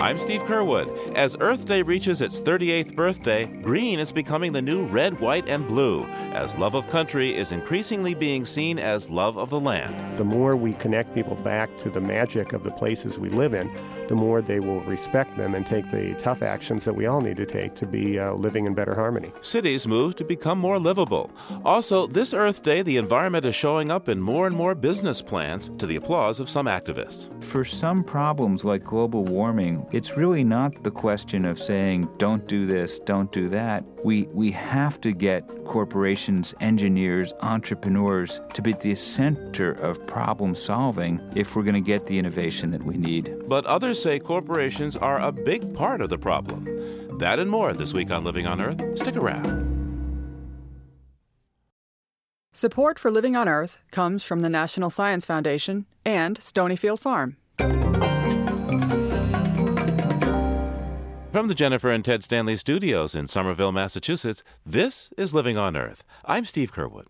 I'm Steve Curwood. As Earth Day reaches its 38th birthday, green is becoming the new red, white, and blue, as love of country is increasingly being seen as love of the land. The more we connect people back to the magic of the places we live in, the more they will respect them and take the tough actions that we all need to take to be uh, living in better harmony. Cities move to become more livable. Also, this Earth Day, the environment is showing up in more and more business plans to the applause of some activists. For some problems like global warming, it's really not the question of saying, don't do this, don't do that. We, we have to get corporations, engineers, entrepreneurs to be at the center of problem solving if we're going to get the innovation that we need. But others say corporations are a big part of the problem. That and more this week on Living on Earth. Stick around. Support for Living on Earth comes from the National Science Foundation and Stonyfield Farm. From the Jennifer and Ted Stanley studios in Somerville, Massachusetts, this is Living on Earth. I'm Steve Curwood.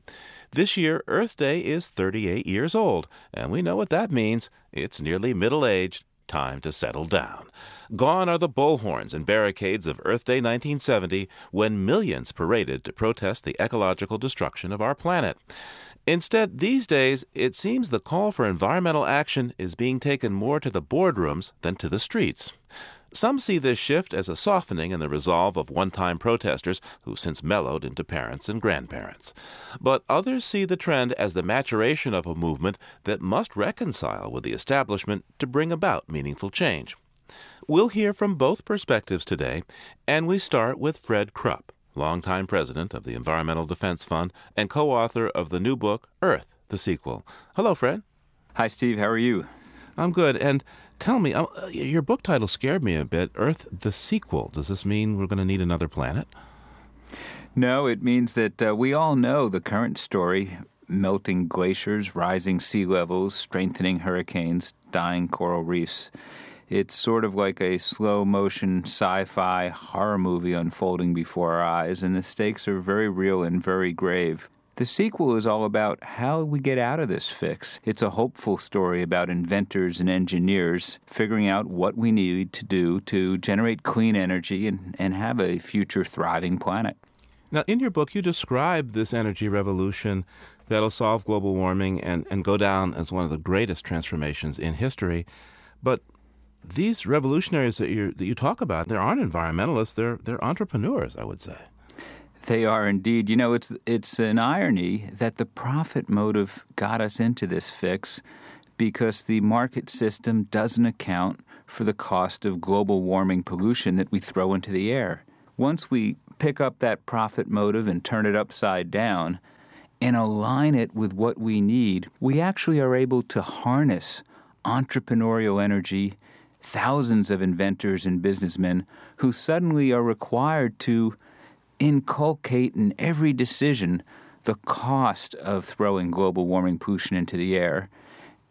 This year, Earth Day is 38 years old, and we know what that means. It's nearly middle aged. Time to settle down. Gone are the bullhorns and barricades of Earth Day 1970 when millions paraded to protest the ecological destruction of our planet. Instead, these days, it seems the call for environmental action is being taken more to the boardrooms than to the streets. Some see this shift as a softening in the resolve of one time protesters who've since mellowed into parents and grandparents. But others see the trend as the maturation of a movement that must reconcile with the establishment to bring about meaningful change. We'll hear from both perspectives today, and we start with Fred Krupp, longtime president of the Environmental Defense Fund and co author of the new book, Earth, the sequel. Hello, Fred. Hi, Steve. How are you? I'm good. And tell me, uh, your book title scared me a bit Earth, the sequel. Does this mean we're going to need another planet? No, it means that uh, we all know the current story melting glaciers, rising sea levels, strengthening hurricanes, dying coral reefs. It's sort of like a slow motion sci fi horror movie unfolding before our eyes, and the stakes are very real and very grave. The sequel is all about how we get out of this fix. It's a hopeful story about inventors and engineers figuring out what we need to do to generate clean energy and, and have a future thriving planet. Now, in your book, you describe this energy revolution that'll solve global warming and, and go down as one of the greatest transformations in history. But these revolutionaries that you that you talk about, they aren't environmentalists; they're they're entrepreneurs, I would say. They are indeed. You know, it's it's an irony that the profit motive got us into this fix because the market system doesn't account for the cost of global warming pollution that we throw into the air. Once we pick up that profit motive and turn it upside down and align it with what we need, we actually are able to harness entrepreneurial energy, thousands of inventors and businessmen who suddenly are required to inculcate in every decision the cost of throwing global warming pollution into the air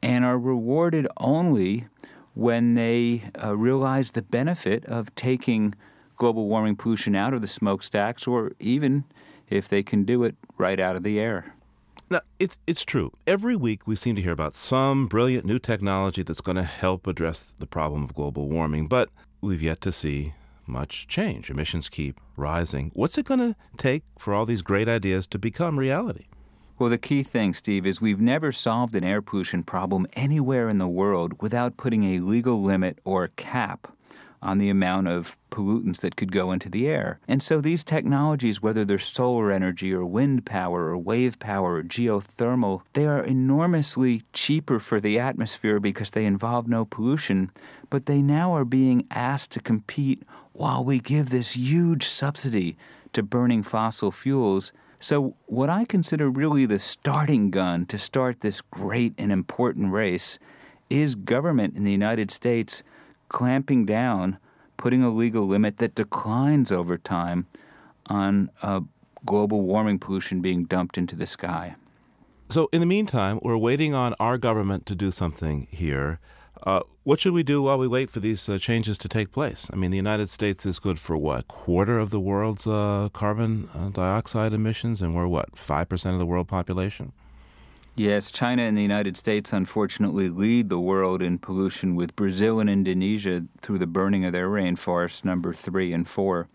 and are rewarded only when they uh, realize the benefit of taking global warming pollution out of the smokestacks or even if they can do it right out of the air. Now, it's, it's true. Every week we seem to hear about some brilliant new technology that's going to help address the problem of global warming, but we've yet to see much change. Emissions keep rising. What's it going to take for all these great ideas to become reality? Well, the key thing, Steve, is we've never solved an air pollution problem anywhere in the world without putting a legal limit or cap on the amount of pollutants that could go into the air. And so these technologies, whether they're solar energy or wind power or wave power or geothermal, they are enormously cheaper for the atmosphere because they involve no pollution, but they now are being asked to compete while we give this huge subsidy to burning fossil fuels. So, what I consider really the starting gun to start this great and important race is government in the United States clamping down, putting a legal limit that declines over time on uh, global warming pollution being dumped into the sky. So, in the meantime, we're waiting on our government to do something here. Uh, what should we do while we wait for these uh, changes to take place? I mean, the United States is good for what a quarter of the world's uh, carbon uh, dioxide emissions, and we're what five percent of the world population. Yes, China and the United States unfortunately lead the world in pollution, with Brazil and Indonesia through the burning of their rainforests, number three and four.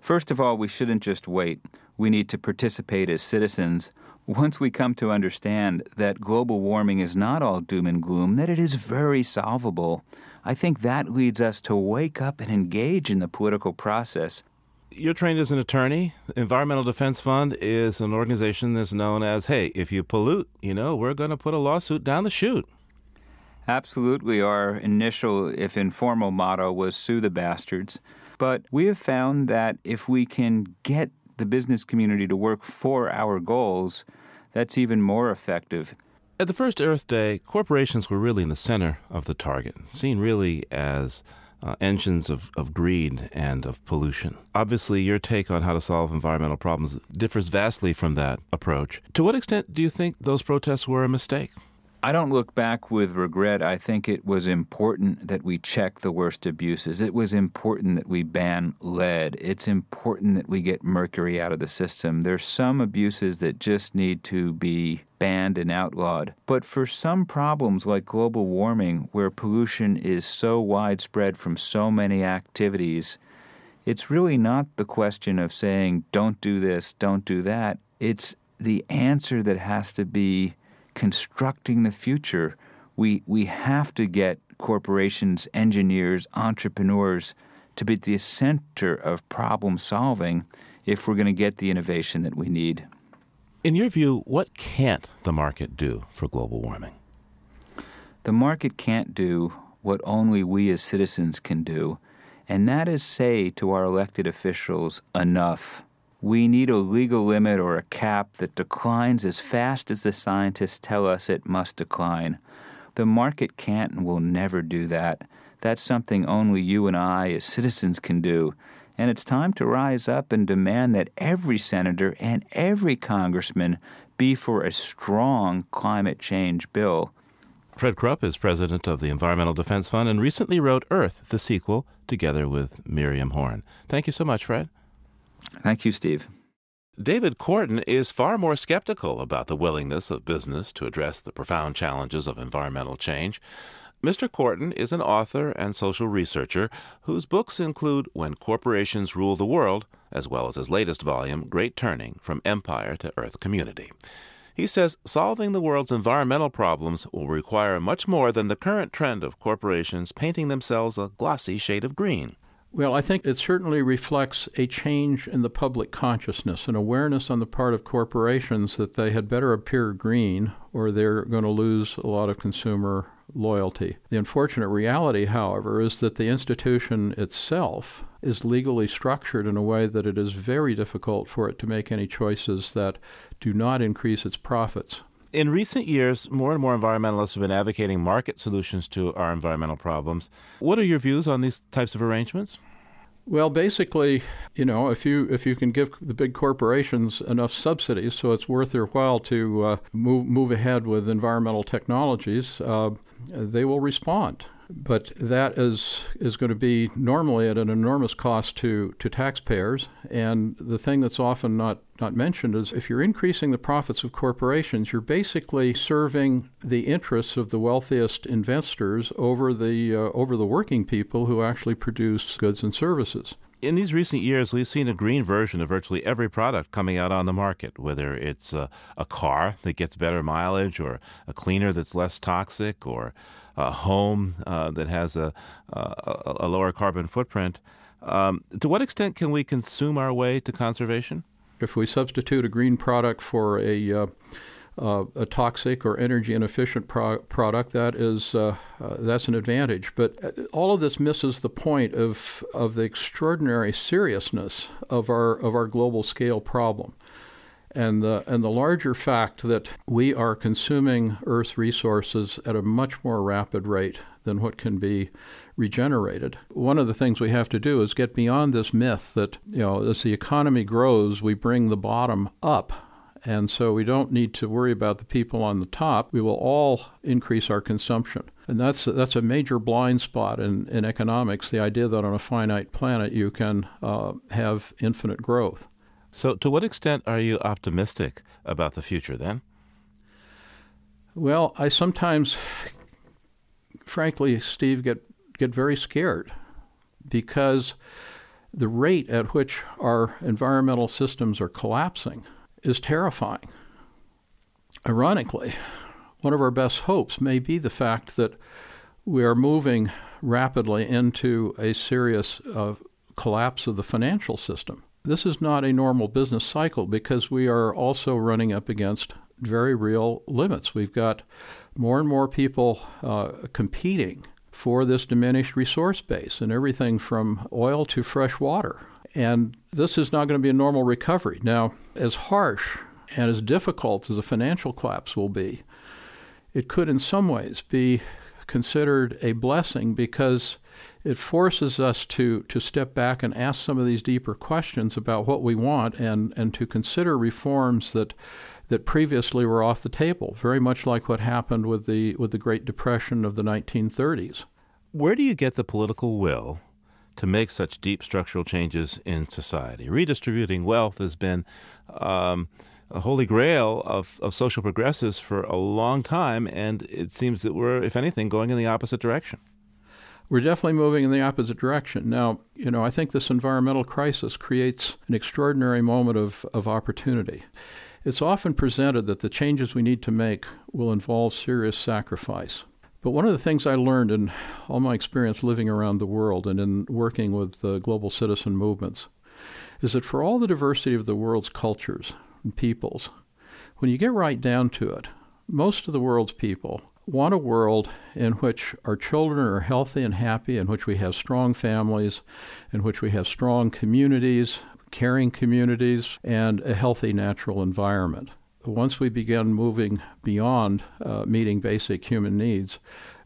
First of all, we shouldn't just wait. We need to participate as citizens once we come to understand that global warming is not all doom and gloom, that it is very solvable, I think that leads us to wake up and engage in the political process. You're trained as an attorney. Environmental Defense Fund is an organization that's known as, hey, if you pollute, you know, we're going to put a lawsuit down the chute. Absolutely. Our initial, if informal, motto was sue the bastards. But we have found that if we can get the business community to work for our goals, that's even more effective. At the first Earth Day, corporations were really in the center of the target, seen really as uh, engines of, of greed and of pollution. Obviously, your take on how to solve environmental problems differs vastly from that approach. To what extent do you think those protests were a mistake? I don't look back with regret. I think it was important that we check the worst abuses. It was important that we ban lead. It's important that we get mercury out of the system. There's some abuses that just need to be banned and outlawed. But for some problems like global warming, where pollution is so widespread from so many activities, it's really not the question of saying, don't do this, don't do that. It's the answer that has to be constructing the future, we, we have to get corporations, engineers, entrepreneurs to be at the center of problem solving if we're going to get the innovation that we need. In your view, what can't the market do for global warming? The market can't do what only we as citizens can do, and that is say to our elected officials, enough. We need a legal limit or a cap that declines as fast as the scientists tell us it must decline. The market can't and will never do that. That's something only you and I, as citizens, can do. And it's time to rise up and demand that every senator and every congressman be for a strong climate change bill. Fred Krupp is president of the Environmental Defense Fund and recently wrote Earth, the sequel, together with Miriam Horn. Thank you so much, Fred. Thank you, Steve. David Korten is far more skeptical about the willingness of business to address the profound challenges of environmental change. Mr. Korten is an author and social researcher whose books include When Corporations Rule the World, as well as his latest volume, Great Turning From Empire to Earth Community. He says solving the world's environmental problems will require much more than the current trend of corporations painting themselves a glossy shade of green. Well, I think it certainly reflects a change in the public consciousness, an awareness on the part of corporations that they had better appear green or they're going to lose a lot of consumer loyalty. The unfortunate reality, however, is that the institution itself is legally structured in a way that it is very difficult for it to make any choices that do not increase its profits. In recent years, more and more environmentalists have been advocating market solutions to our environmental problems. What are your views on these types of arrangements? Well, basically, you know, if you if you can give the big corporations enough subsidies so it's worth their while to uh, move move ahead with environmental technologies, uh, they will respond but that is is going to be normally at an enormous cost to to taxpayers. And the thing that's often not not mentioned is if you're increasing the profits of corporations, you're basically serving the interests of the wealthiest investors over the uh, over the working people who actually produce goods and services. In these recent years, we've seen a green version of virtually every product coming out on the market, whether it's a, a car that gets better mileage, or a cleaner that's less toxic, or a home uh, that has a, a, a, lower carbon footprint. Um, to what extent can we consume our way to conservation? If we substitute a green product for a uh, uh, a toxic or energy inefficient pro- product, that is uh, uh, that's an advantage. But uh, all of this misses the point of of the extraordinary seriousness of our of our global scale problem. And the, and the larger fact that we are consuming Earth's resources at a much more rapid rate than what can be regenerated. One of the things we have to do is get beyond this myth that, you know, as the economy grows, we bring the bottom up And so we don't need to worry about the people on the top. We will all increase our consumption. And that's, that's a major blind spot in, in economics the idea that on a finite planet you can uh, have infinite growth. So, to what extent are you optimistic about the future then? Well, I sometimes, frankly, Steve, get, get very scared because the rate at which our environmental systems are collapsing is terrifying. Ironically, one of our best hopes may be the fact that we are moving rapidly into a serious uh, collapse of the financial system. This is not a normal business cycle because we are also running up against very real limits. We've got more and more people uh, competing for this diminished resource base and everything from oil to fresh water. And this is not going to be a normal recovery. Now, as harsh and as difficult as a financial collapse will be, it could in some ways be considered a blessing because it forces us to, to step back and ask some of these deeper questions about what we want and, and to consider reforms that that previously were off the table, very much like what happened with the with the Great Depression of the 1930s. Where do you get the political will to make such deep structural changes in society? Redistributing wealth has been um, a holy grail of, of social progressives for a long time, and it seems that we're, if anything, going in the opposite direction. We're definitely moving in the opposite direction. Now, you know, I think this environmental crisis creates an extraordinary moment of, of opportunity. It's often presented that the changes we need to make will involve serious sacrifice. But one of the things I learned in all my experience living around the world and in working with global citizen movements is that for all the diversity of the world's cultures and peoples, when you get right down to it, most of the world's people want a world in which our children are healthy and happy, in which we have strong families, in which we have strong communities, caring communities, and a healthy natural environment. Once we begin moving beyond uh, meeting basic human needs,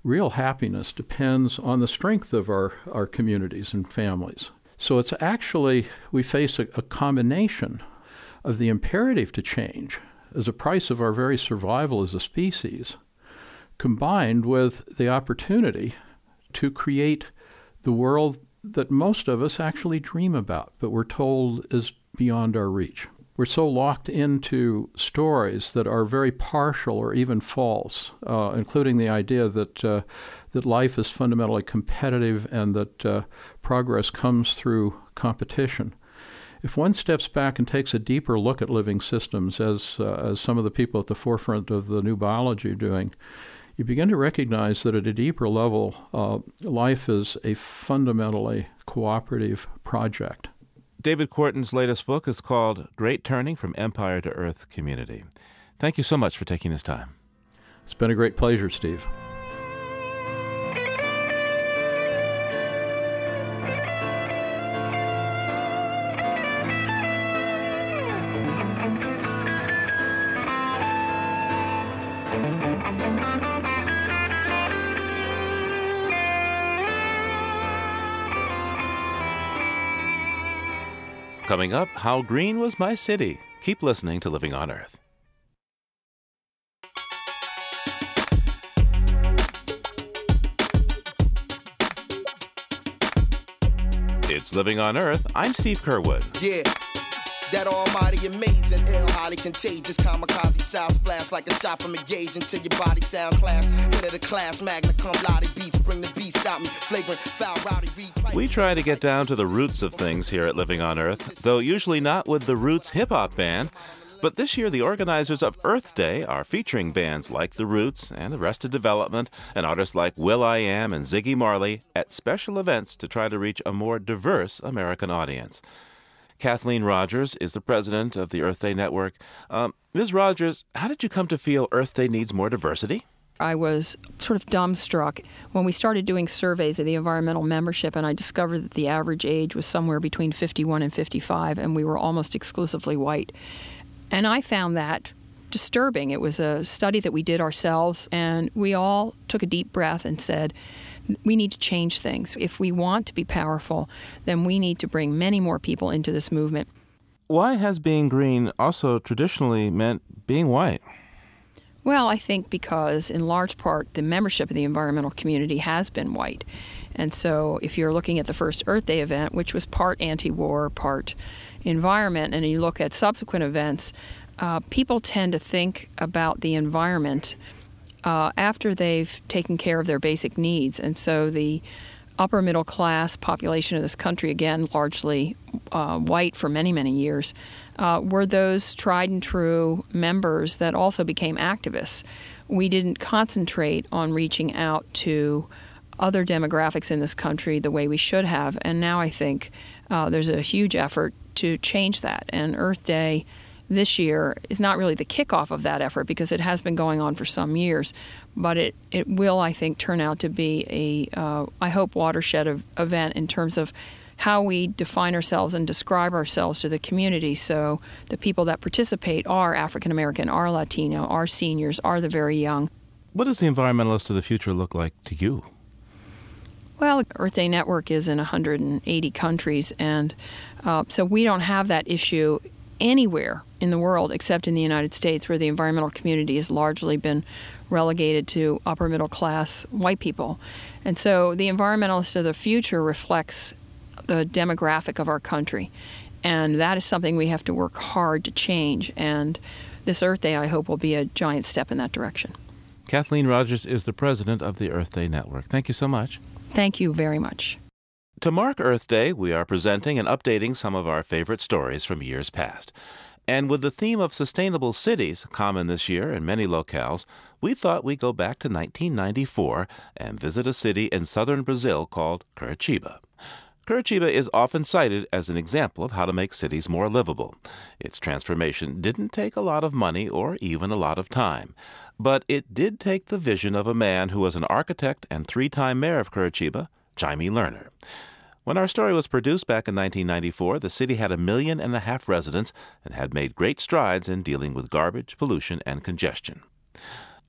real happiness depends on the strength of our, our communities and families. So it's actually, we face a, a combination of the imperative to change as a price of our very survival as a species, combined with the opportunity to create the world that most of us actually dream about, but we're told is beyond our reach. We're so locked into stories that are very partial or even false, uh, including the idea that uh, that life is fundamentally competitive and that uh, progress comes through competition. If one steps back and takes a deeper look at living systems, as uh, as some of the people at the forefront of the new biology are doing, you begin to recognize that at a deeper level, uh, life is a fundamentally cooperative project. David Korten's latest book is called Great Turning from Empire to Earth Community. Thank you so much for taking this time. It's been a great pleasure, Steve. Coming up, How Green Was My City? Keep listening to Living on Earth. It's Living on Earth. I'm Steve Curwood. Yeah. That almighty amazing, ill, highly contagious, kamikaze sound splash like a shot from a gauge until your body sound clash. Of the class, magna cum laude beats, bring the beat, stop me, flagrant, foul, rowdy, replay. We try to get down to the roots of things here at Living on Earth, though usually not with the Roots Hip Hop Band. But this year, the organizers of Earth Day are featuring bands like The Roots and Arrested Development and artists like will.i.am and Ziggy Marley at special events to try to reach a more diverse American audience. Kathleen Rogers is the president of the Earth Day Network. Um, Ms. Rogers, how did you come to feel Earth Day needs more diversity? I was sort of dumbstruck when we started doing surveys of the environmental membership, and I discovered that the average age was somewhere between 51 and 55, and we were almost exclusively white. And I found that disturbing. It was a study that we did ourselves, and we all took a deep breath and said, we need to change things. If we want to be powerful, then we need to bring many more people into this movement. Why has being green also traditionally meant being white? Well, I think because in large part the membership of the environmental community has been white. And so if you're looking at the first Earth Day event, which was part anti war, part environment, and you look at subsequent events, uh, people tend to think about the environment uh, after they've taken care of their basic needs. And so the upper middle class population of this country, again, largely uh, white for many, many years, uh, were those tried and true members that also became activists. We didn't concentrate on reaching out to other demographics in this country the way we should have. And now I think uh, there's a huge effort to change that. And Earth Day this year is not really the kickoff of that effort because it has been going on for some years, but it, it will, I think, turn out to be a, uh, I hope, watershed of, event in terms of how we define ourselves and describe ourselves to the community. So the people that participate are African American, are Latino, are seniors, are the very young. What does the environmentalist of the future look like to you? Well, Earth Day Network is in 180 countries, and uh, so we don't have that issue anywhere in the world except in the United States, where the environmental community has largely been relegated to upper middle class white people. And so the environmentalist of the future reflects the demographic of our country. And that is something we have to work hard to change. And this Earth Day, I hope, will be a giant step in that direction. Kathleen Rogers is the president of the Earth Day Network. Thank you so much. Thank you very much. To mark Earth Day, we are presenting and updating some of our favorite stories from years past. And with the theme of sustainable cities common this year in many locales, we thought we'd go back to 1994 and visit a city in southern Brazil called Curitiba. Curitiba is often cited as an example of how to make cities more livable. Its transformation didn't take a lot of money or even a lot of time, but it did take the vision of a man who was an architect and three time mayor of Curitiba, Jaime Lerner. When our story was produced back in 1994, the city had a million and a half residents and had made great strides in dealing with garbage, pollution, and congestion.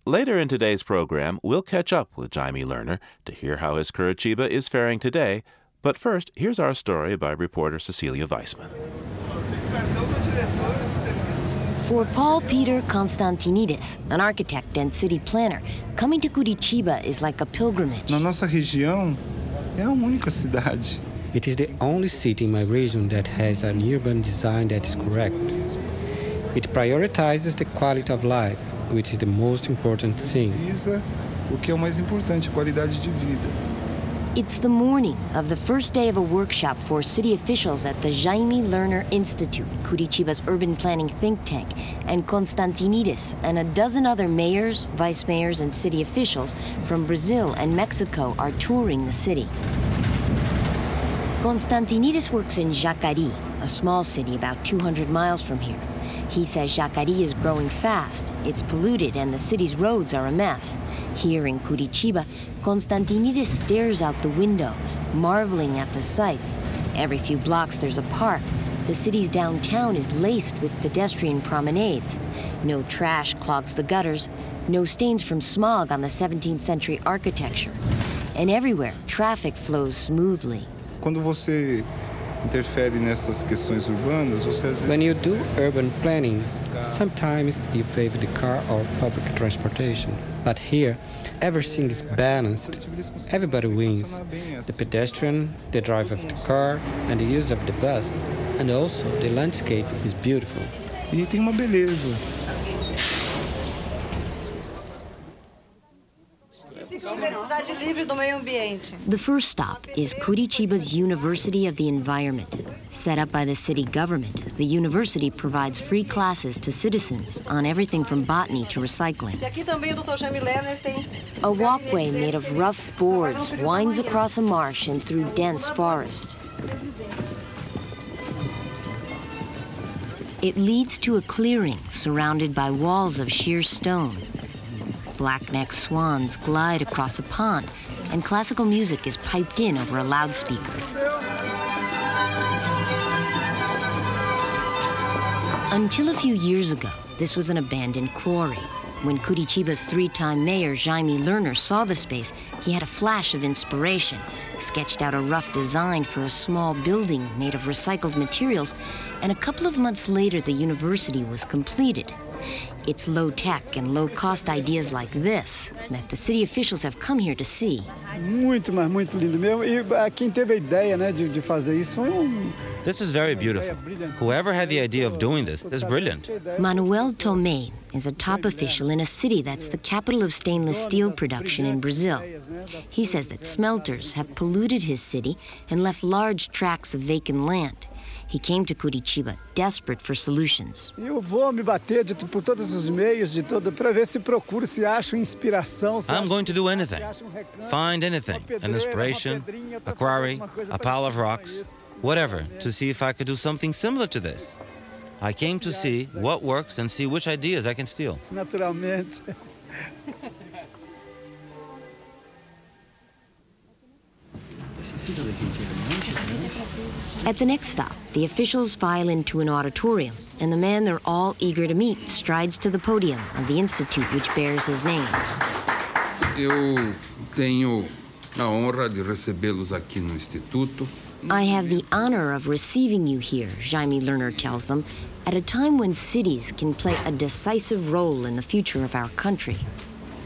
Later in today's program, we'll catch up with Jaime Lerner to hear how his Curitiba is faring today. But first, here's our story by reporter Cecilia Vaisman. For Paul Peter Constantinidis, an architect and city planner, coming to Curitiba is like a pilgrimage. Na nossa região, é a única cidade. It is the only city in my region that has an urban design that is correct. It prioritizes the quality of life, which is the most important thing. Visa o que é o mais importante, a qualidade de vida. It's the morning of the first day of a workshop for city officials at the Jaime Lerner Institute, Curitiba's urban planning think tank, and Constantinidis and a dozen other mayors, vice mayors, and city officials from Brazil and Mexico are touring the city. Constantinidis works in Jacari, a small city about 200 miles from here. He says Jacari is growing fast, it's polluted, and the city's roads are a mess. Here in Curitiba, Constantinidis stares out the window, marveling at the sights. Every few blocks there's a park. The city's downtown is laced with pedestrian promenades. No trash clogs the gutters, no stains from smog on the 17th century architecture. And everywhere, traffic flows smoothly. Quando você interfere nessas questões urbanas, você às vezes... When you do urban planning, sometimes you favor the car or public transportation. But here, everything is balanced. Everybody wins. The pedestrian, the driver of the car, and the use of the bus. And also, the landscape is beautiful. E tem uma beleza. The first stop is Curitiba's University of the Environment. Set up by the city government, the university provides free classes to citizens on everything from botany to recycling. A walkway made of rough boards winds across a marsh and through dense forest. It leads to a clearing surrounded by walls of sheer stone. Black-necked swans glide across a pond, and classical music is piped in over a loudspeaker. Until a few years ago, this was an abandoned quarry. When Curitiba's three time mayor, Jaime Lerner, saw the space, he had a flash of inspiration, sketched out a rough design for a small building made of recycled materials, and a couple of months later, the university was completed. It's low tech and low cost ideas like this that the city officials have come here to see. Muito, mas muito lindo mesmo. E ah, quem teve a ideia né, de, de fazer isso foi um. This is very beautiful. Whoever had the idea of doing this is brilliant. Manuel Tomé is a top official in a city that's the capital of stainless steel production in Brazil. He says that smelters have polluted his city and left large tracts of vacant land. He came to Curitiba desperate for solutions. Eu vou me bater de, por todos os meios, de todo, para ver se procuro, se acho inspiração. Se I'm going to do anything. Um Find anything. An inspiration, a quarry, a pile of rocks, whatever, to see if I could do something similar to this. I came to see what works and see which ideas I can steal. Naturalmente. At the next stop, the officials file into an auditorium, and the man they're all eager to meet strides to the podium of the institute which bears his name. Eu tenho a honra de recebê-los aqui no Instituto. I have the honor of receiving you here, Jaime Lerner tells them, at a time when cities can play a decisive role in the future of our country.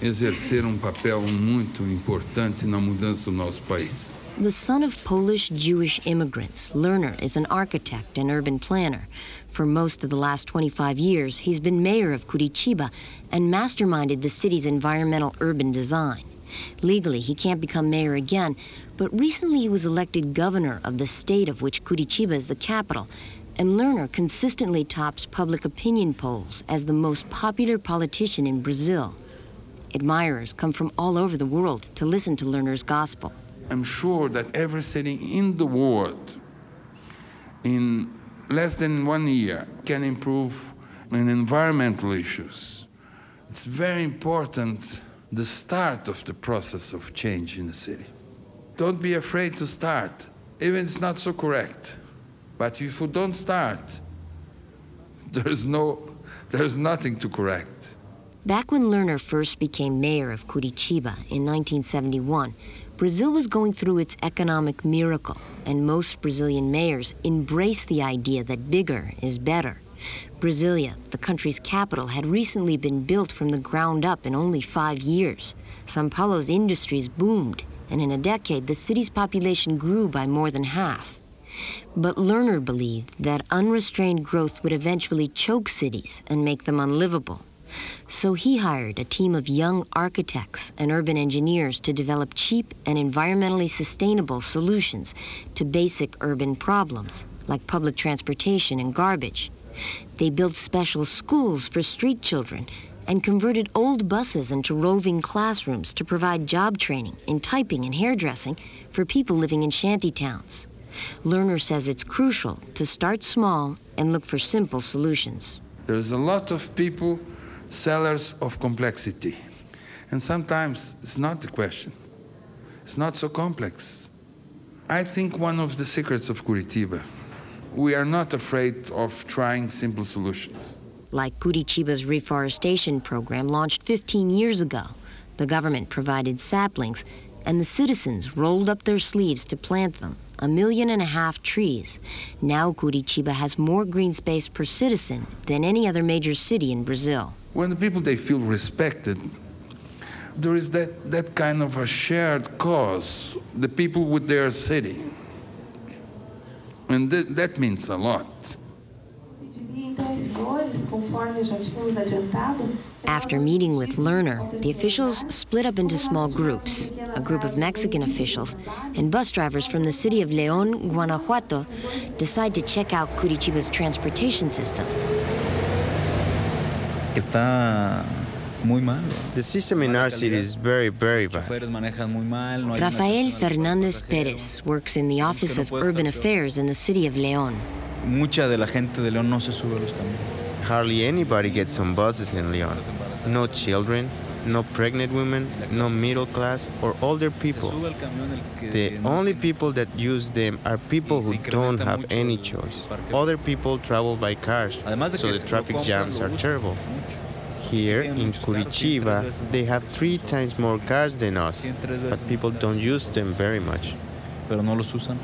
Exercer um papel muito importante na mudança do nosso país. The son of Polish Jewish immigrants, Lerner is an architect and urban planner. For most of the last 25 years, he's been mayor of Curitiba and masterminded the city's environmental urban design. Legally, he can't become mayor again, but recently he was elected governor of the state of which Curitiba is the capital, and Lerner consistently tops public opinion polls as the most popular politician in Brazil. Admirers come from all over the world to listen to Lerner's gospel. I'm sure that every city in the world, in less than one year, can improve in environmental issues. It's very important the start of the process of change in the city. Don't be afraid to start, even if it's not so correct. But if you don't start, there's no, there's nothing to correct. Back when Lerner first became mayor of Curitiba in 1971, Brazil was going through its economic miracle, and most Brazilian mayors embrace the idea that bigger is better. Brasilia, the country's capital, had recently been built from the ground up in only five years. Sao Paulo's industries boomed, and in a decade, the city's population grew by more than half. But Lerner believed that unrestrained growth would eventually choke cities and make them unlivable. So he hired a team of young architects and urban engineers to develop cheap and environmentally sustainable solutions to basic urban problems, like public transportation and garbage. They built special schools for street children and converted old buses into roving classrooms to provide job training in typing and hairdressing for people living in shanty towns. Lerner says it's crucial to start small and look for simple solutions. There's a lot of people sellers of complexity. And sometimes it's not the question, it's not so complex. I think one of the secrets of Curitiba, we are not afraid of trying simple solutions. Like Curitiba's reforestation program launched 15 years ago, the government provided saplings, and the citizens rolled up their sleeves to plant them a million and a half trees. Now Curitiba has more green space per citizen than any other major city in Brazil. When the people they feel respected, there is that, that kind of a shared cause, the people with their city. And th- that means a lot. After meeting with Lerner, the officials split up into small groups. A group of Mexican officials and bus drivers from the city of León, Guanajuato, decide to check out Curitiba's transportation system. Está muy mal. The system in our city is very, very bad. Muy mal. No hay Rafael Fernandez Perez works in the Office of Urban Affairs in the city of León. Mucha de la gente de León no se sube a los camiones. Hardly anybody gets on buses in Leon. No children, no pregnant women, no middle class or older people. Sube al camión el que The only people that use them are people who don't have any choice. Other people travel by cars, so the traffic jams are terrible. Here in Curitiba, they have three times more cars than us, but people don't use them very much. Pero no los usan.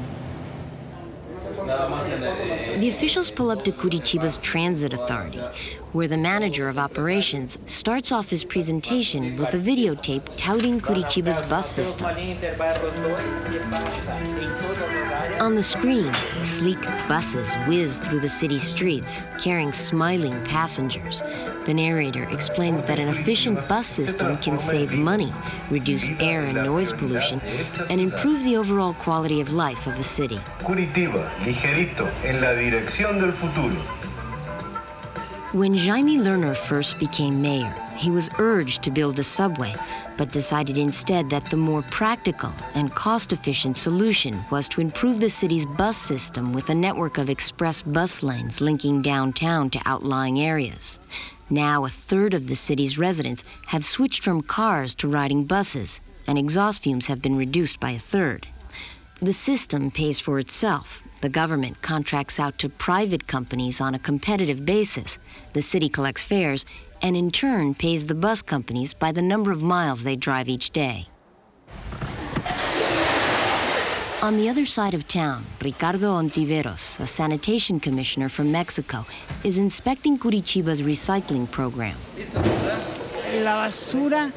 The officials pull up to Curitiba's transit authority, where the manager of operations starts off his presentation with a videotape touting Curitiba's bus system. On the screen, sleek buses whiz through the city streets, carrying smiling passengers. The narrator explains that an efficient bus system can save money, reduce air and noise pollution, and improve the overall quality of life of a city. Curitiba, ligerito, en la dirección del futuro. When Jaime Lerner first became mayor, he was urged to build a subway, but decided instead that the more practical and cost efficient solution was to improve the city's bus system with a network of express bus lanes linking downtown to outlying areas. Now, a third of the city's residents have switched from cars to riding buses, and exhaust fumes have been reduced by a third. The system pays for itself. The government contracts out to private companies on a competitive basis. The city collects fares and in turn pays the bus companies by the number of miles they drive each day. On the other side of town, Ricardo Ontiveros, a sanitation commissioner from Mexico, is inspecting Curitiba's recycling program. La basura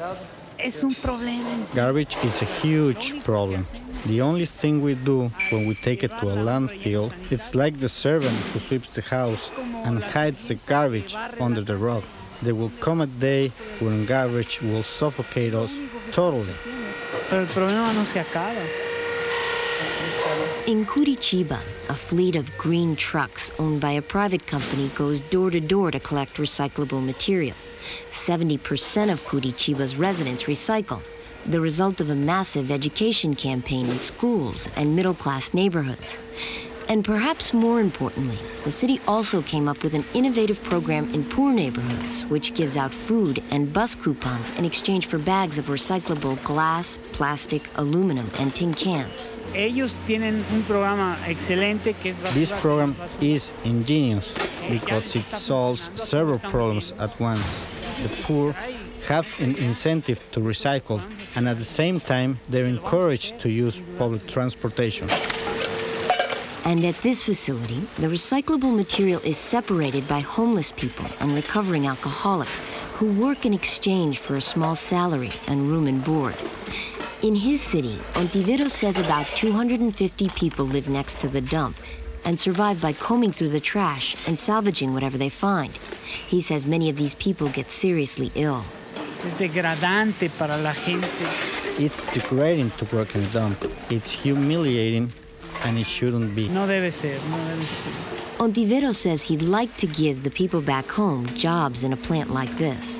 es un problema. Garbage is a huge problem. The only thing we do when we take it to a landfill, it's like the servant who sweeps the house and hides the garbage under the rug. There will come a day when garbage will suffocate us totally. Pero el problema no se acaba. In Curitiba, a fleet of green trucks owned by a private company goes door to door to collect recyclable material. 70% of Curitiba's residents recycle, the result of a massive education campaign in schools and middle class neighborhoods. And perhaps more importantly, the city also came up with an innovative program in poor neighborhoods, which gives out food and bus coupons in exchange for bags of recyclable glass, plastic, aluminum, and tin cans. Ellos tienen un programa excelente que es This program is ingenious eh, because it solves several problems at once. The poor have an incentive to recycle, and at the same time, they're encouraged to use public transportation. And at this facility, the recyclable material is separated by homeless people and recovering alcoholics who work in exchange for a small salary and room and board. In his city, Ontiveros says about 250 people live next to the dump and survive by combing through the trash and salvaging whatever they find. He says many of these people get seriously ill. Es degradante para la gente. It's degrading to work in a dump. It's humiliating, and it shouldn't be. No debe ser, no debe ser. Ontiveros says he'd like to give the people back home jobs in a plant like this.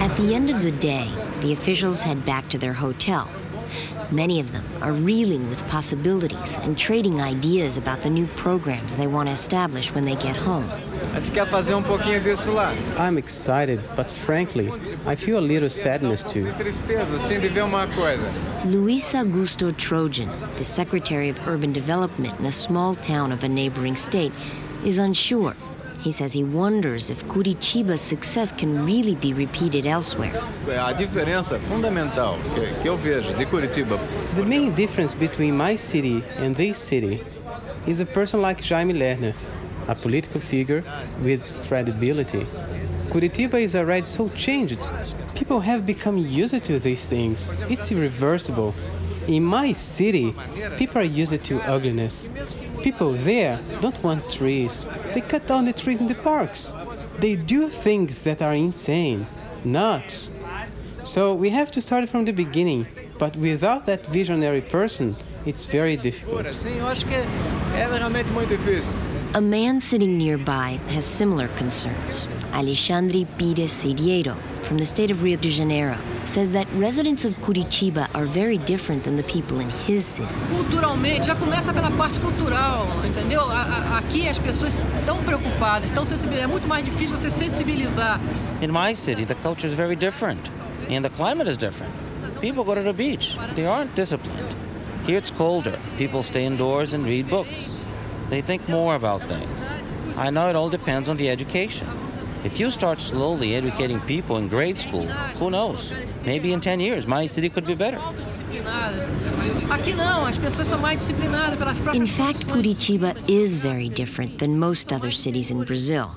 At the end of the day, the officials head back to their hotel. Many of them are reeling with possibilities and trading ideas about the new programs they want to establish when they get home. A gente quer fazer um pouquinho disso lá. I'm excited, but frankly, I feel a little sadness too. Tristeza, assim, de ver uma coisa. Luis Augusto Trojan, the Secretary of Urban Development in a small town of a neighboring state, is unsure. He says he wonders if Curitiba's success can really be repeated elsewhere. A diferença fundamental que, que eu vejo de Curitiba The main difference between my city and this city is a person like Jaime Lerner, a political figure with credibility. Curitiba is already so changed. People have become used to these things. It's irreversible. In my city, people are used to ugliness. People there don't want trees. They cut down the trees in the parks. They do things that are insane, nuts. So we have to start from the beginning. But without that visionary person, it's very difficult. Sim, eu acho que é realmente muito difícil. A man sitting nearby has similar concerns. Alexandre Pires Siriero, from the state of Rio de Janeiro, says that residents of Curitiba are very different than the people in his city. Culturalmente, já começa pela parte cultural, entendeu? A- a- Aqui as pessoas estão preocupadas, estão sensibilizadas. É muito mais difícil você sensibilizar. In my city, the culture is very different, and the climate is different. People go to the beach. They aren't disciplined. Here it's colder. People stay indoors and read books. They think more about things. I know it all depends on the education. If you start slowly educating people in grade school, who knows? Maybe in 10 years, my city could be better. In fact, Curitiba is very different than most other cities in Brazil.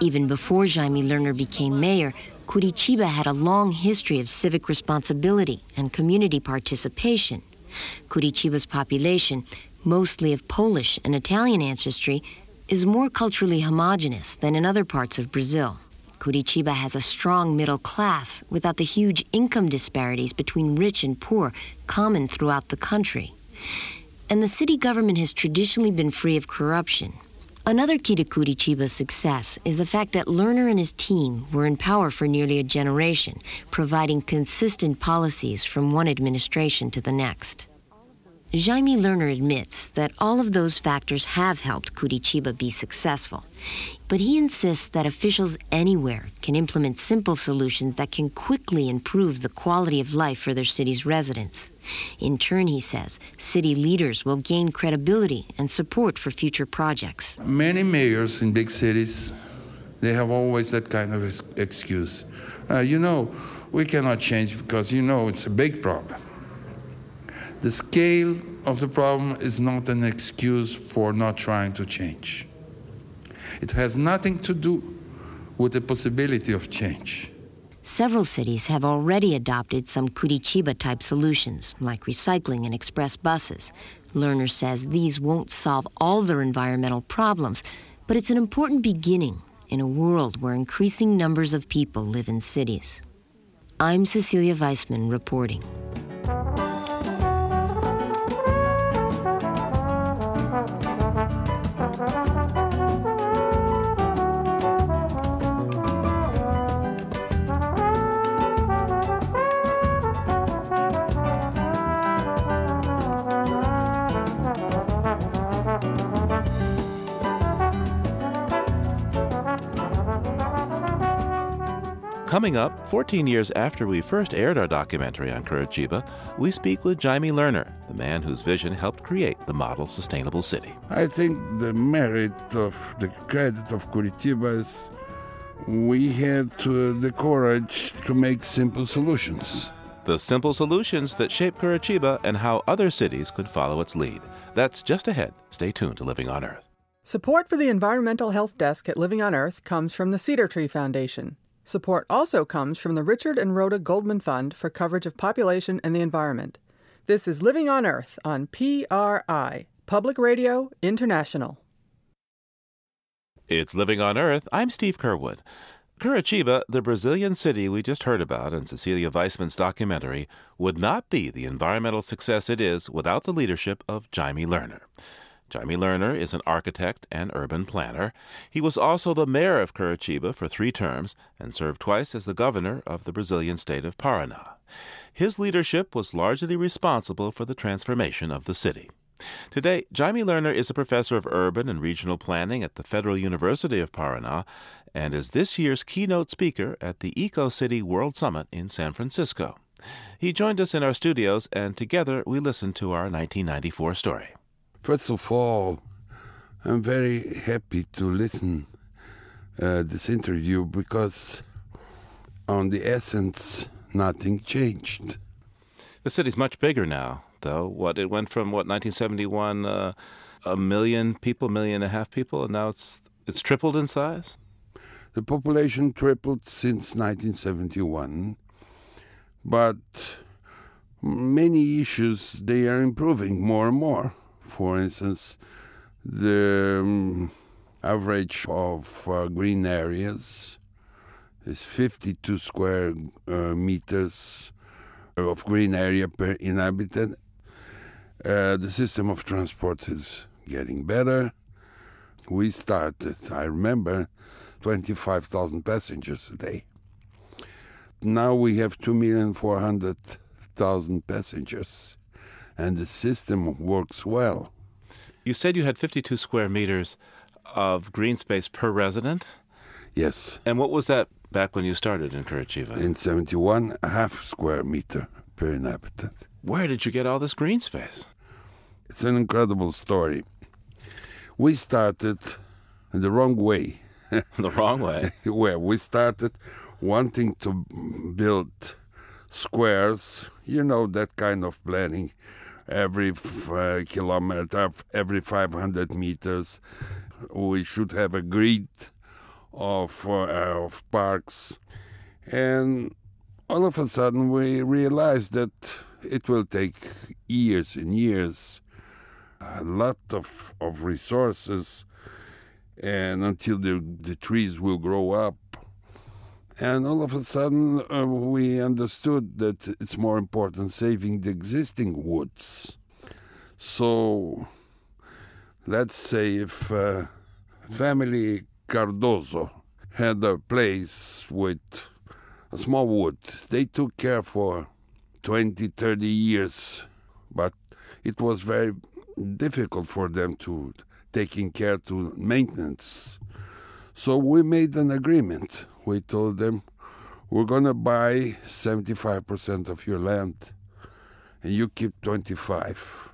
Even before Jaime Lerner became mayor, Curitiba had a long history of civic responsibility and community participation. Curitiba's population, mostly of Polish and Italian ancestry, is more culturally homogenous than in other parts of Brazil. Curitiba has a strong middle class without the huge income disparities between rich and poor common throughout the country. And the city government has traditionally been free of corruption. Another key to Curitiba's success is the fact that Lerner and his team were in power for nearly a generation, providing consistent policies from one administration to the next. Jaime Lerner admits that all of those factors have helped Curitiba be successful. But he insists that officials anywhere can implement simple solutions that can quickly improve the quality of life for their city's residents. In turn, he says, city leaders will gain credibility and support for future projects. Many mayors in big cities, they have always that kind of excuse. Uh, you know, we cannot change because you know it's a big problem. The scale of the problem is not an excuse for not trying to change. It has nothing to do with the possibility of change. Several cities have already adopted some Curitiba type solutions, like recycling and express buses. Lerner says these won't solve all their environmental problems, but it's an important beginning in a world where increasing numbers of people live in cities. I'm Cecilia Vaisman reporting. Coming up, 14 years after we first aired our documentary on Curitiba, we speak with Jaime Lerner, the man whose vision helped create the model sustainable city. I think the merit of the credit of Curitiba is we had uh, the courage to make simple solutions. The simple solutions that shape Curitiba and how other cities could follow its lead. That's just ahead. Stay tuned to Living on Earth. Support for the Environmental Health Desk at Living on Earth comes from the Cedar Tree Foundation. Support also comes from the Richard and Rhoda Goldman Fund for coverage of population and the environment. This is Living on Earth on PRI, Public Radio International. It's Living on Earth. I'm Steve Curwood. Curitiba, the Brazilian city we just heard about in Cecilia Vaisman's documentary, would not be the environmental success it is without the leadership of Jaime Lerner. Jaime Lerner is an architect and urban planner. He was also the mayor of Curitiba for three terms and served twice as the governor of the Brazilian state of Paraná. His leadership was largely responsible for the transformation of the city. Today, Jaime Lerner is a professor of urban and regional planning at the Federal University of Paraná and is this year's keynote speaker at the Eco City World Summit in San Francisco. He joined us in our studios, and together we listened to our 1994 story. First of all, I'm very happy to listen uh, this interview because on the essence, nothing changed. The city's much bigger now, though. What it went from what 1971, uh, a million people, million and a half people, and now it's it's tripled in size. The population tripled since 1971, but many issues they are improving more and more. For instance, the um, average of uh, green areas is 52 square uh, meters of green area per inhabitant. Uh, the system of transport is getting better. We started, I remember, 25,000 passengers a day. Now we have 2,400,000 passengers, and the system works well. You said you had 52 square meters of green space per resident? Yes. And what was that back when you started in Curitiba? In 71, a half square meter per inhabitant. Where did you get all this green space? It's an incredible story. we started the wrong way. the wrong way? Where we started wanting to build squares, you know, that kind of planning, every f- kilometer, every 500 meters. We should have a grid of, uh, of parks. And all of a sudden, we realized that it will take years and years, a lot of, of resources, and until the, the trees will grow up. And all of a sudden, uh, we understood that it's more important saving the existing woods. So, let's say if uh, family Cardozo had a place with a small wood, they took care for 20, 30 years, but it was very difficult for them to taking care to maintenance. So we made an agreement. We told them, we're going to buy 75% of your land and you keep 25.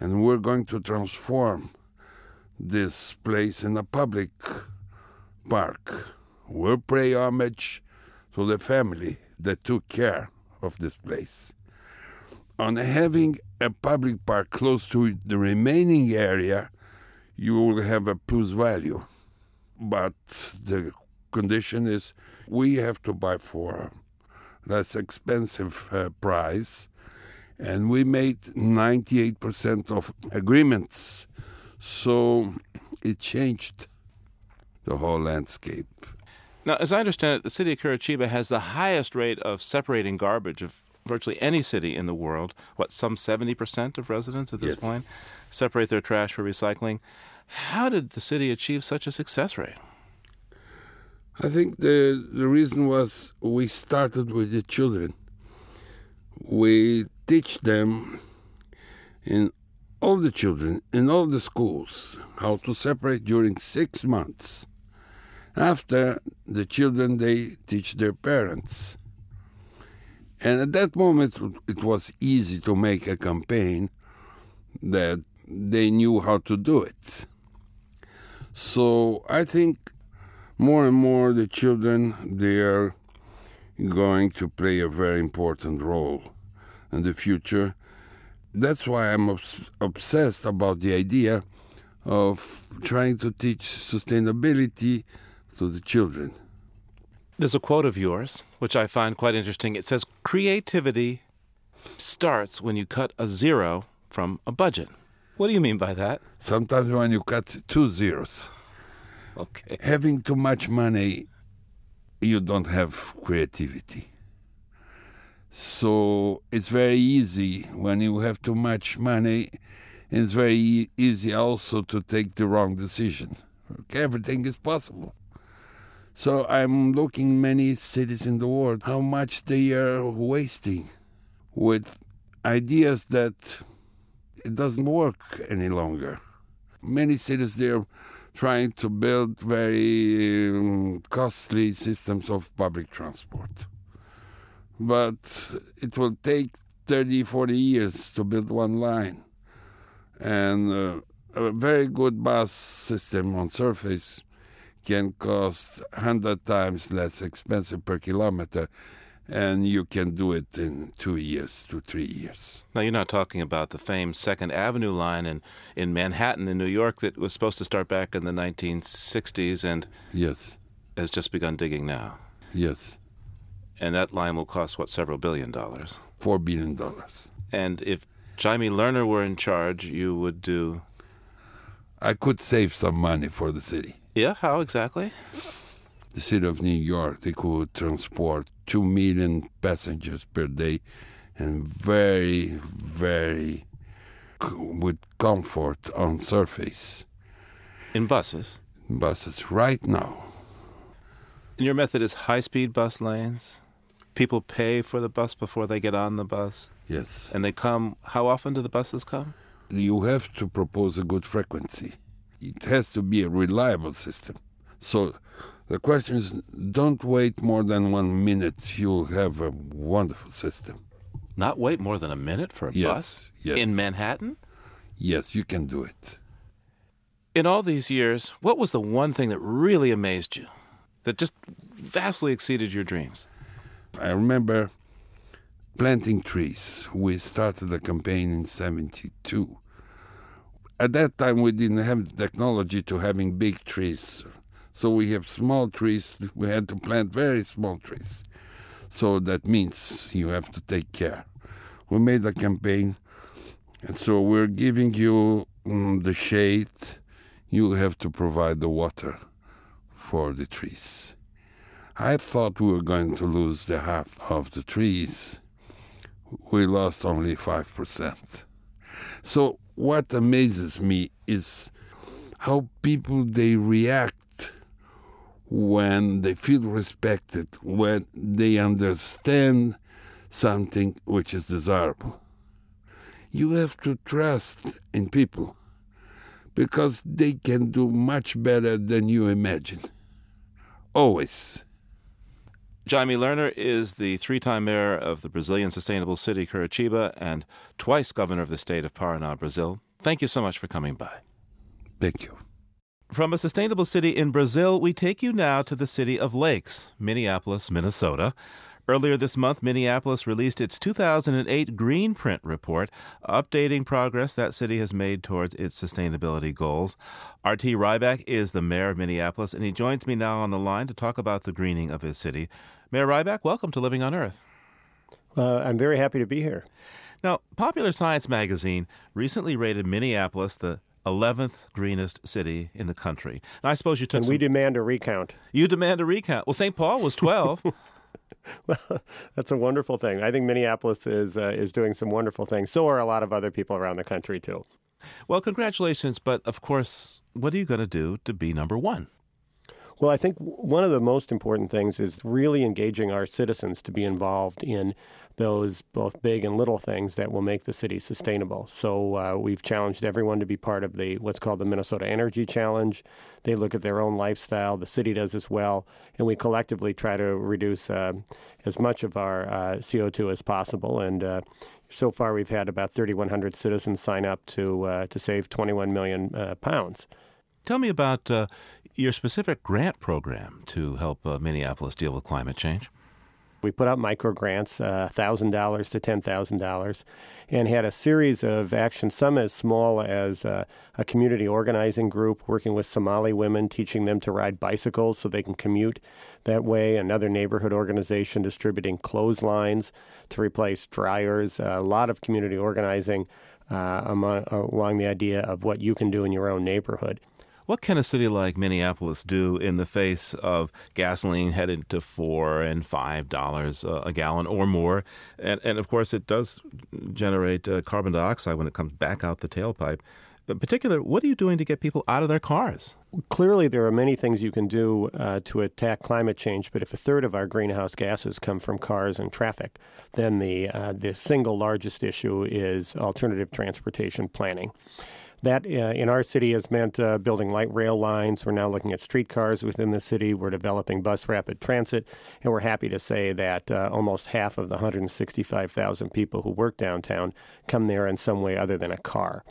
And we're going to transform this place in a public park. We'll pay homage to the family that took care of this place. On having a public park close to the remaining area, you will have a plus value. But the condition is we have to buy for less expensive uh, price, and we made 98% of agreements. So it changed the whole landscape. Now, as I understand it, the city of Curitiba has the highest rate of separating garbage of virtually any city in the world. What, some 70% of residents at this Yes. point separate their trash for recycling. How did the city achieve such a success rate? I think the the reason was we started with the children. We teach them in all the children in all the schools how to separate during six months. After the children they teach their parents. And at that moment it was easy to make a campaign that they knew how to do it. So I think more and more the children they are going to play a very important role in the future. That's why I'm obs- obsessed about the idea of trying to teach sustainability to the children. There's a quote of yours, which I find quite interesting. It says, Creativity starts when you cut a zero from a budget. What do you mean by that? Sometimes when you cut two zeros, Okay. having too much money, you don't have creativity. So it's very easy when you have too much money. It's very easy also to take the wrong decision. Okay, everything is possible. So I'm looking many cities in the world how much they are wasting with ideas that it doesn't work any longer. Many cities they're trying to build very um, costly systems of public transport. But it will take 30, 40 years to build one line. And uh, a very good bus system on surface can cost 100 times less expensive per kilometer, and you can do it in two years to three years. Now, you're not talking about the famed Second Avenue line in, in Manhattan, in New York, that was supposed to start back in the 1960s and Yes, has just begun digging now. yes, And that line will cost, what, several billion dollars? $4 billion. And if Jaime Lerner were in charge, you would do. I could save some money for the city. Yeah, how exactly? The city of New York, they could transport 2 million passengers per day and very, very c- with comfort on surface In buses. In buses right now. And your method is high speed bus lanes. People pay for the bus before they get on the bus. Yes. And they come. How often do the buses come? You have to propose a good frequency. It has to be a reliable system. So the question is don't wait more than one minute. You'll have a wonderful system. Not wait more than a minute for a Yes, bus? yes. In Manhattan? Yes, you can do it. In all these years, what was the one thing that really amazed you, that just vastly exceeded your dreams? I remember planting trees. We started the campaign in 72. At that time, we didn't have the technology to having big trees. So we have small trees. We had to plant very small trees. So that means you have to take care. We made a campaign, and so we're giving you mm, the shade. You have to provide the water for the trees. I thought we were going to lose the half of the trees. We lost only 5%. So what amazes me is how people they react when they feel respected, when they understand something which is desirable. You have to trust in people because they can do much better than you imagine. Always. Jaime Lerner is the three time mayor of the Brazilian sustainable city Curitiba and twice governor of the state of Paraná, Brazil. Thank you so much for coming by. Thank you. From a sustainable city in Brazil, we take you now to the city of Lakes, Minneapolis, Minnesota. Earlier this month, Minneapolis released its 2008 Green Print report, updating progress that city has made towards its sustainability goals. R.T. Rybak is the mayor of Minneapolis, and he joins me now on the line to talk about the greening of his city. Mayor Rybak, welcome to Living on Earth. Uh, I'm very happy to be here. Now, Popular Science magazine recently rated Minneapolis the 11th greenest city in the country. And I suppose you took And some... we demand a recount. You demand a recount. Well, St. Paul was 12. well, that's a wonderful thing. I think Minneapolis is uh, is doing some wonderful things. So are a lot of other people around the country too. Well, congratulations, but of course, what are you going to do to be number 1? Well, I think one of the most important things is really engaging our citizens to be involved in those both big and little things that will make the city sustainable. So uh, we've challenged everyone to be part of the what's called the Minnesota Energy Challenge. They look at their own lifestyle. The city does as well, and we collectively try to reduce uh, as much of our uh, CO2 as possible. And uh, so far, we've had about 3,100 citizens sign up to uh, to save 21 million uh, pounds. Tell me about uh, your specific grant program to help uh, Minneapolis deal with climate change. We put out micro grants, uh, $1,000 to $10,000, and had a series of actions, some as small as uh, a community organizing group working with Somali women, teaching them to ride bicycles so they can commute that way. Another neighborhood organization distributing clotheslines to replace dryers. a lot of community organizing uh, among, along the idea of what you can do in your own neighborhood. What can a city like Minneapolis do in the face of gasoline headed to four and five dollars a gallon or more? And, and of course, it does generate uh, carbon dioxide when it comes back out the tailpipe. In particular, what are you doing to get people out of their cars? Clearly, there are many things you can do uh, to attack climate change, but if a third of our greenhouse gases come from cars and traffic, then the, uh, the single largest issue is alternative transportation planning. That uh, in our city has meant uh, building light rail lines. We're now looking at streetcars within the city. We're developing bus rapid transit, and we're happy to say that uh, almost half of the 165,000 people who work downtown come there in some way other than a car.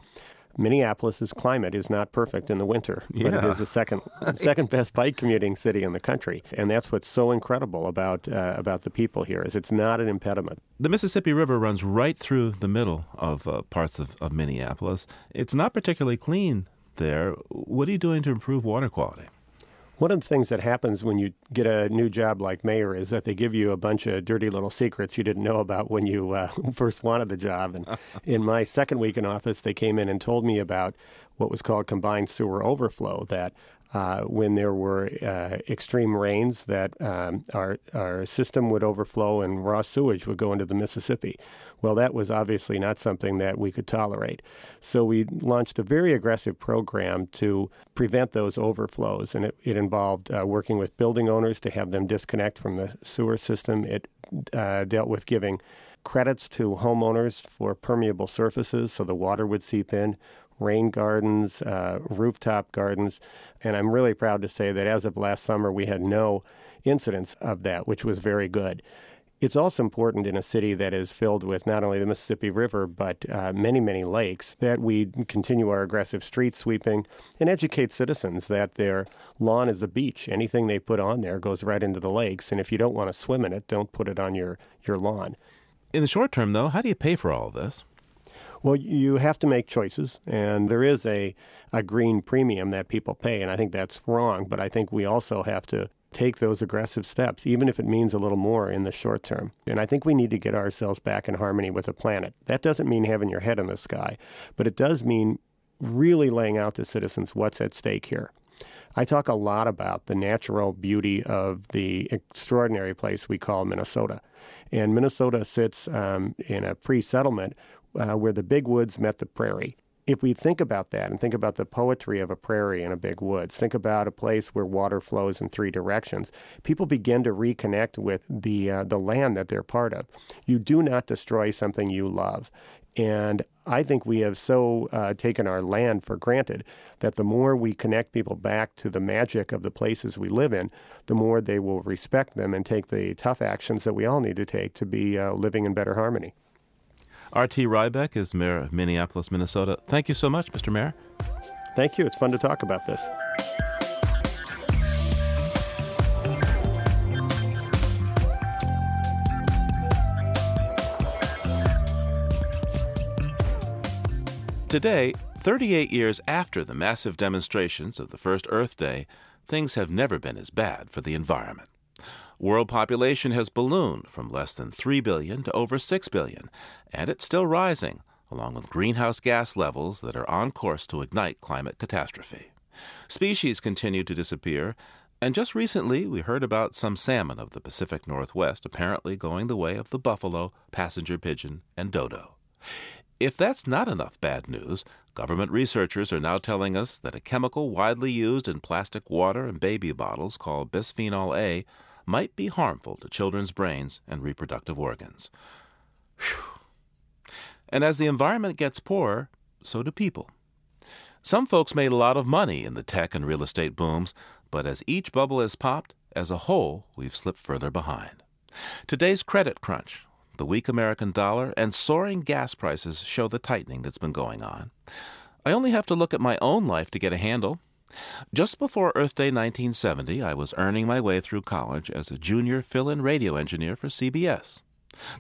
Minneapolis's climate is not perfect in the winter, but it is the second second best bike commuting city in the country, and that's what's so incredible about uh, about the people here is it's not an impediment. The Mississippi River runs right through the middle of uh, parts of, of Minneapolis. It's not particularly clean there. What are you doing to improve water quality? One of the things that happens when you get a new job like mayor is that they give you a bunch of dirty little secrets you didn't know about when you uh, first wanted the job. And in my second week in office, they came in and told me about what was called combined sewer overflow. That uh, when there were uh, extreme rains, that um, our our system would overflow and raw sewage would go into the Mississippi. Well, that was obviously not something that we could tolerate. So we launched a very aggressive program to prevent those overflows, and it, it involved uh, working with building owners to have them disconnect from the sewer system. It uh, dealt with giving credits to homeowners for permeable surfaces so the water would seep in rain gardens, uh, rooftop gardens. And I'm really proud to say that as of last summer, we had no incidents of that, which was very good. It's also important in a city that is filled with not only the Mississippi River, but uh, many, many lakes, that we continue our aggressive street sweeping and educate citizens that their lawn is a beach. Anything they put on there goes right into the lakes. And if you don't want to swim in it, don't put it on your, your lawn. In the short term, though, how do you pay for all of this? Well, you have to make choices, and there is a, a green premium that people pay, and I think that's wrong. But I think we also have to take those aggressive steps, even if it means a little more in the short term. And I think we need to get ourselves back in harmony with the planet. That doesn't mean having your head in the sky, but it does mean really laying out to citizens what's at stake here. I talk a lot about the natural beauty of the extraordinary place we call Minnesota. And Minnesota sits um, in a pre settlement uh, where the big woods met the prairie if we think about that and think about the poetry of a prairie and a big woods, think about a place where water flows in three directions, people begin to reconnect with the uh, the land that they're part of. You do not destroy something you love. And I think we have so uh, taken our land for granted that the more we connect people back to the magic of the places we live in, the more they will respect them and take the tough actions that we all need to take to be uh, living in better harmony. R.T. Rybak is mayor of Minneapolis, Minnesota. Thank you so much, Mr. Mayor. Thank you. It's fun to talk about this. Today, 38 years after the massive demonstrations of the first Earth Day, things have never been as bad for the environment. World population has ballooned from less than 3 billion to over 6 billion, and it's still rising, along with greenhouse gas levels that are on course to ignite climate catastrophe. Species continue to disappear, and just recently we heard about some salmon of the Pacific Northwest apparently going the way of the buffalo, passenger pigeon, and dodo. If that's not enough bad news, government researchers are now telling us that a chemical widely used in plastic water and baby bottles called bisphenol A might be harmful to children's brains and reproductive organs. Whew. And as the environment gets poorer, so do people. Some folks made a lot of money in the tech and real estate booms, but as each bubble has popped, as a whole, we've slipped further behind. Today's credit crunch, the weak American dollar, and soaring gas prices show the tightening that's been going on. I only have to look at my own life to get a handle. Just before Earth Day 1970, I was earning my way through college as a junior fill in radio engineer for CBS.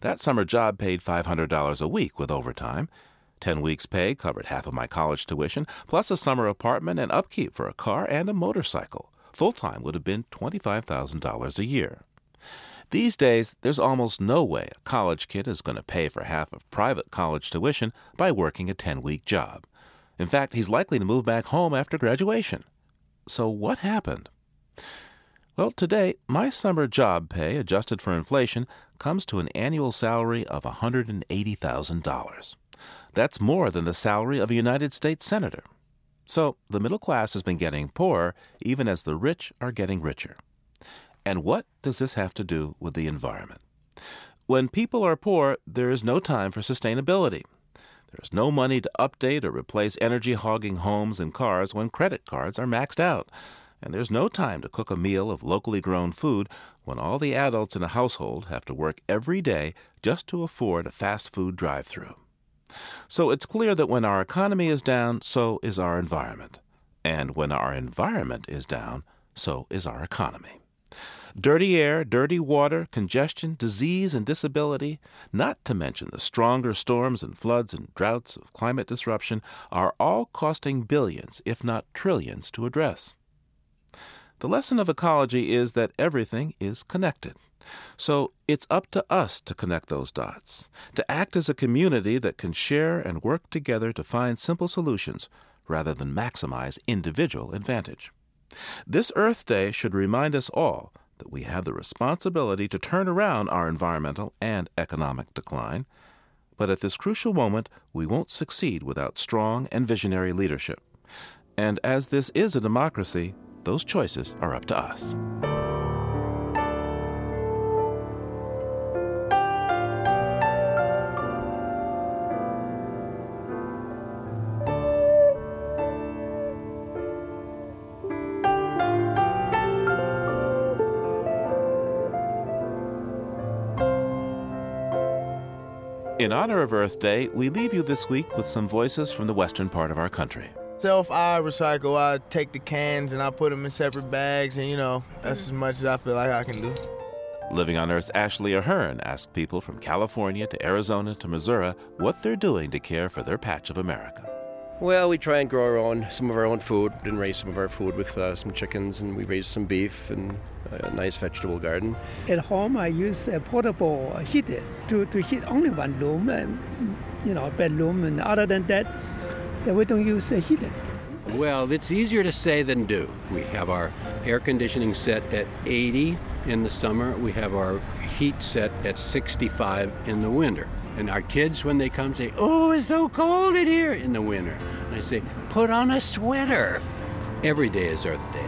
That summer job paid $500 a week with overtime. Ten weeks' pay covered half of my college tuition, plus a summer apartment and upkeep for a car and a motorcycle. Full time would have been $25,000 a year. These days, there's almost no way a college kid is going to pay for half of private college tuition by working a 10 week job. In fact, he's likely to move back home after graduation. So, what happened? Well, today, my summer job pay, adjusted for inflation, comes to an annual salary of $180,000. That's more than the salary of a United States Senator. So, the middle class has been getting poorer even as the rich are getting richer. And what does this have to do with the environment? When people are poor, there is no time for sustainability. There's no money to update or replace energy hogging homes and cars when credit cards are maxed out. And there's no time to cook a meal of locally grown food when all the adults in a household have to work every day just to afford a fast food drive through. So it's clear that when our economy is down, so is our environment. And when our environment is down, so is our economy. Dirty air, dirty water, congestion, disease, and disability, not to mention the stronger storms and floods and droughts of climate disruption, are all costing billions, if not trillions, to address. The lesson of ecology is that everything is connected. So it's up to us to connect those dots, to act as a community that can share and work together to find simple solutions rather than maximize individual advantage. This Earth Day should remind us all that we have the responsibility to turn around our environmental and economic decline. But at this crucial moment, we won't succeed without strong and visionary leadership. And as this is a democracy, those choices are up to us. In honor of Earth Day, we leave you this week with some voices from the western part of our country. Self, I recycle, I take the cans and I put them in separate bags, and you know, that's as much as I feel like I can do. Living on Earth's Ashley Ahern asked people from California to Arizona to Missouri what they're doing to care for their patch of America. Well, we try and grow our own, some of our own food, and raise some of our food with uh, some chickens, and we raise some beef and a nice vegetable garden. At home, I use a portable heater to, to heat only one room, and you know, a bedroom, and other than that, then we don't use a heater. Well, it's easier to say than do. We have our air conditioning set at 80 in the summer. We have our heat set at 65 in the winter. And our kids, when they come, say, Oh, it's so cold in here in the winter. And I say, Put on a sweater. Every day is Earth Day.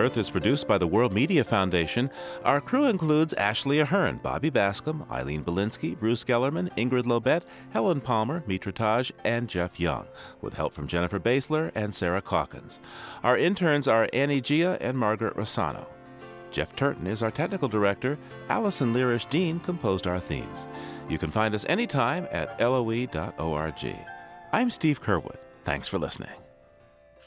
Earth is produced by the World Media Foundation. Our crew includes Ashley Ahern, Bobby Bascomb, Eileen Bolinsky, Bruce Gellerman, Ingrid Lobet, Helen Palmer, Mitra Taj, and Jeff Young, with help from Jennifer Basler and Sarah Calkins. Our interns are Annie Gia and Margaret Rossano. Jeff Turton is our technical director. Allison Lirish Dean composed our themes. You can find us anytime at loe.org. I'm Steve Curwood. Thanks for listening.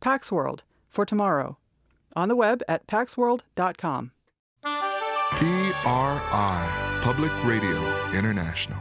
Pax World for tomorrow. On the web at paxworld.com. PRI, Public Radio International.